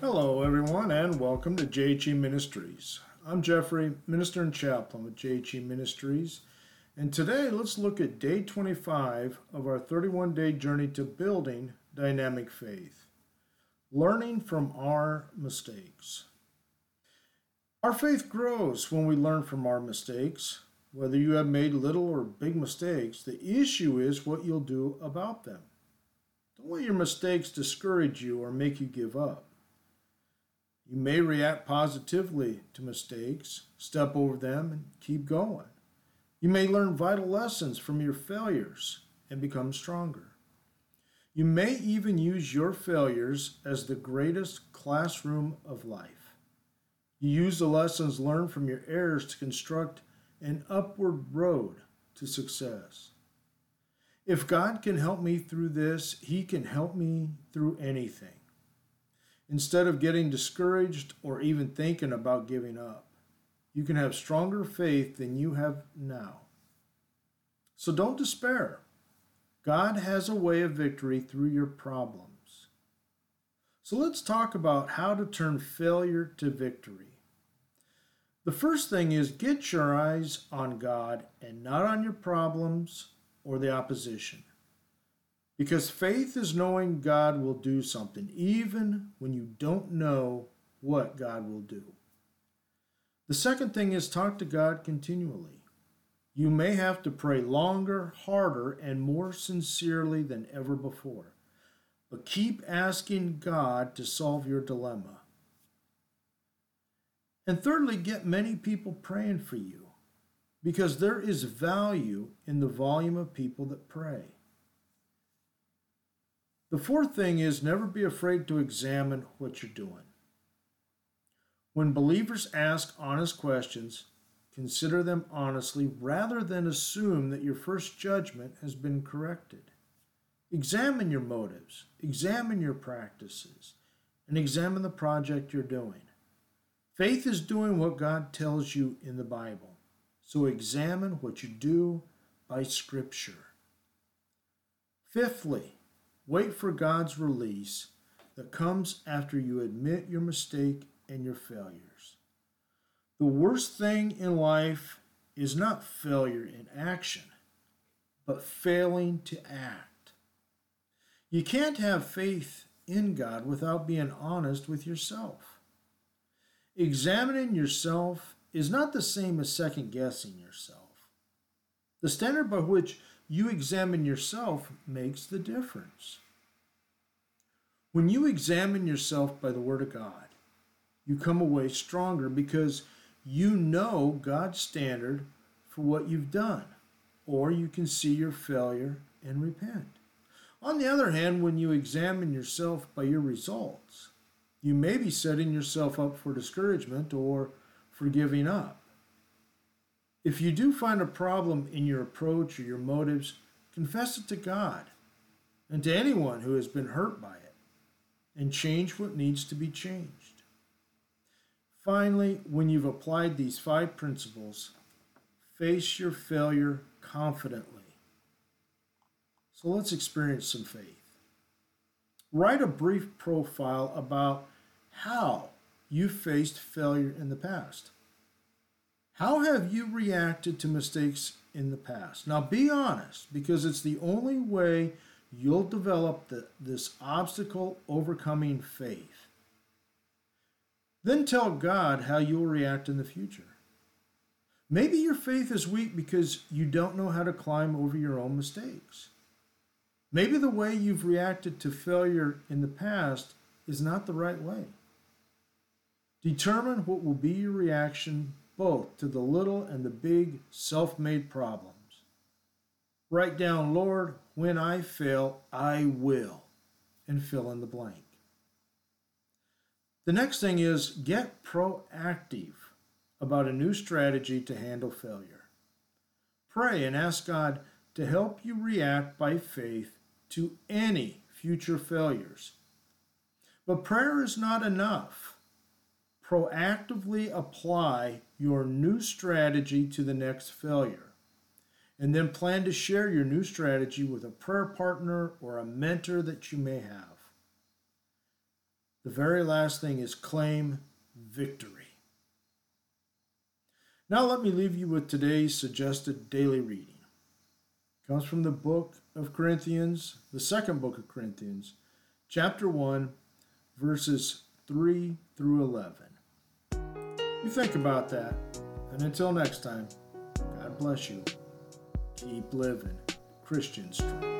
Hello, everyone, and welcome to JHE Ministries. I'm Jeffrey, minister and chaplain with JHE Ministries, and today let's look at day 25 of our 31 day journey to building dynamic faith, learning from our mistakes. Our faith grows when we learn from our mistakes. Whether you have made little or big mistakes, the issue is what you'll do about them. Don't let your mistakes discourage you or make you give up. You may react positively to mistakes, step over them, and keep going. You may learn vital lessons from your failures and become stronger. You may even use your failures as the greatest classroom of life. You use the lessons learned from your errors to construct an upward road to success. If God can help me through this, He can help me through anything instead of getting discouraged or even thinking about giving up. You can have stronger faith than you have now. So don't despair. God has a way of victory through your problems. So let's talk about how to turn failure to victory. The first thing is get your eyes on God and not on your problems or the opposition. Because faith is knowing God will do something, even when you don't know what God will do. The second thing is talk to God continually. You may have to pray longer, harder, and more sincerely than ever before. But keep asking God to solve your dilemma. And thirdly, get many people praying for you because there is value in the volume of people that pray. The fourth thing is never be afraid to examine what you're doing. When believers ask honest questions, consider them honestly rather than assume that your first judgment has been corrected. Examine your motives, examine your practices, and examine the project you're doing. Faith is doing what God tells you in the Bible, so examine what you do by Scripture. Fifthly, Wait for God's release that comes after you admit your mistake and your failures. The worst thing in life is not failure in action, but failing to act. You can't have faith in God without being honest with yourself. Examining yourself is not the same as second guessing yourself. The standard by which you examine yourself makes the difference. When you examine yourself by the Word of God, you come away stronger because you know God's standard for what you've done, or you can see your failure and repent. On the other hand, when you examine yourself by your results, you may be setting yourself up for discouragement or for giving up. If you do find a problem in your approach or your motives, confess it to God and to anyone who has been hurt by it, and change what needs to be changed. Finally, when you've applied these five principles, face your failure confidently. So let's experience some faith. Write a brief profile about how you faced failure in the past. How have you reacted to mistakes in the past? Now be honest, because it's the only way you'll develop the, this obstacle overcoming faith. Then tell God how you'll react in the future. Maybe your faith is weak because you don't know how to climb over your own mistakes. Maybe the way you've reacted to failure in the past is not the right way. Determine what will be your reaction both to the little and the big self made problems. Write down, Lord, when I fail, I will, and fill in the blank. The next thing is get proactive about a new strategy to handle failure. Pray and ask God to help you react by faith to any future failures. But prayer is not enough proactively apply your new strategy to the next failure. And then plan to share your new strategy with a prayer partner or a mentor that you may have. The very last thing is claim victory. Now, let me leave you with today's suggested daily reading. It comes from the book of Corinthians, the second book of Corinthians, chapter 1, verses 3 through 11. You think about that, and until next time, God bless you. Keep living Christian strong.